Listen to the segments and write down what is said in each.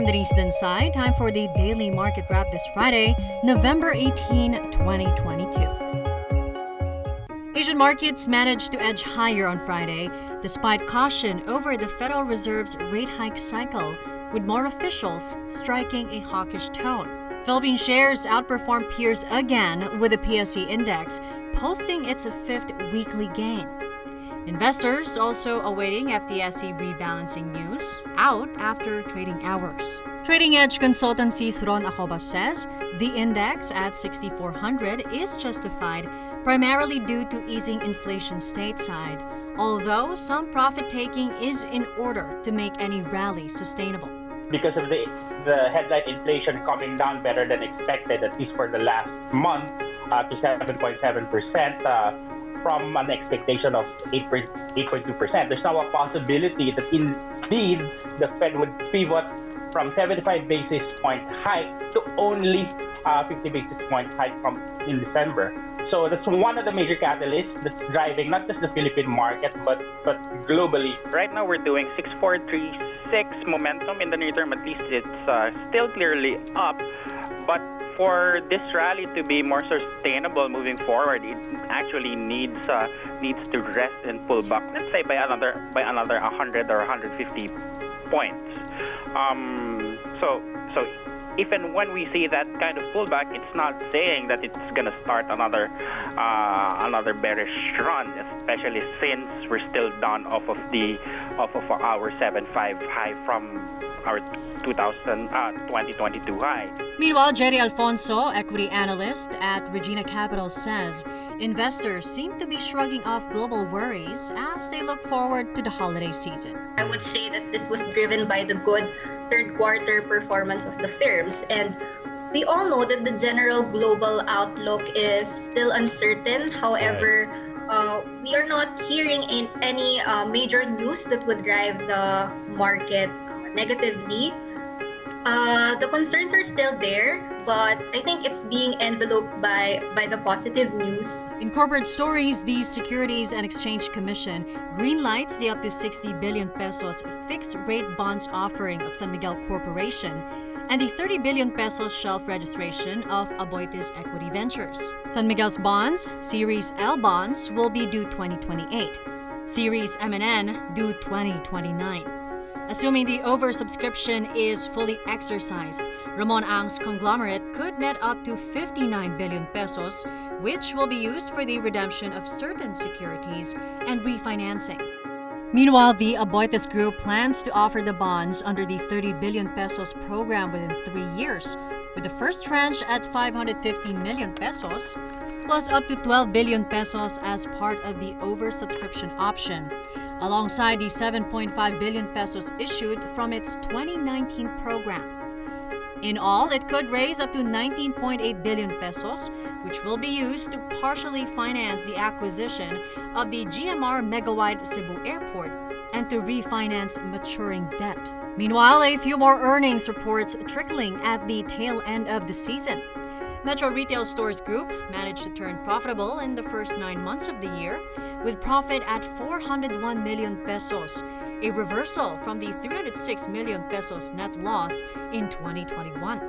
I'm Denise Densai. Time for the daily market wrap this Friday, November 18, 2022. Asian markets managed to edge higher on Friday despite caution over the Federal Reserve's rate hike cycle, with more officials striking a hawkish tone. Philippine shares outperformed peers again with the PSE index posting its fifth weekly gain. Investors also awaiting FTSE rebalancing news out after trading hours. Trading Edge consultancy's Ron Acoba says the index at 6,400 is justified primarily due to easing inflation stateside, although some profit taking is in order to make any rally sustainable because of the the headline inflation coming down better than expected, at least for the last month, uh, to 7.7 percent. Uh, from an expectation of 8.2%. There's now a possibility that indeed the Fed would pivot from 75 basis point hike to only uh, 50 basis point hike from in December. So that's one of the major catalysts that's driving not just the Philippine market but but globally. Right now we're doing 6436 momentum in the near term. At least it's uh, still clearly up, but for this rally to be more sustainable moving forward, it actually needs uh, needs to rest and pull back. Let's say by another by another 100 or 150 points. Um, so so if and when we see that kind of pullback, it's not saying that it's going to start another uh, another bearish run, especially since we're still down off of the off of our 7.5 high from our 2000 uh, 2022 high. Meanwhile, Jerry Alfonso, equity analyst at Regina Capital, says investors seem to be shrugging off global worries as they look forward to the holiday season. I would say that this was driven by the good third quarter performance of the firms and we all know that the general global outlook is still uncertain. However, uh, we are not hearing any uh, major news that would drive the market negatively. Uh, the concerns are still there, but I think it's being enveloped by by the positive news. In corporate stories, the Securities and Exchange Commission greenlights the up to 60 billion pesos fixed rate bonds offering of San Miguel Corporation and the 30 billion pesos shelf registration of Aboitiz Equity Ventures. San Miguel's bonds, Series L bonds, will be due 2028. Series MNN due 2029. Assuming the oversubscription is fully exercised, Ramon Ang's conglomerate could net up to 59 billion pesos, which will be used for the redemption of certain securities and refinancing. Meanwhile, the Aboitiz Group plans to offer the bonds under the 30 billion pesos program within three years, with the first tranche at 550 million pesos, plus up to 12 billion pesos as part of the oversubscription option alongside the 7.5 billion pesos issued from its 2019 program. In all, it could raise up to 19.8 billion pesos, which will be used to partially finance the acquisition of the GMR Megawide Cebu Airport and to refinance maturing debt. Meanwhile, a few more earnings reports trickling at the tail end of the season. Metro Retail Stores Group managed to turn profitable in the first nine months of the year, with profit at 401 million pesos, a reversal from the 306 million pesos net loss in 2021.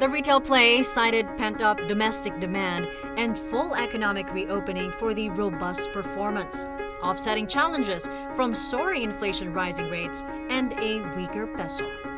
The retail play cited pent up domestic demand and full economic reopening for the robust performance, offsetting challenges from soaring inflation rising rates and a weaker peso.